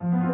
Bye.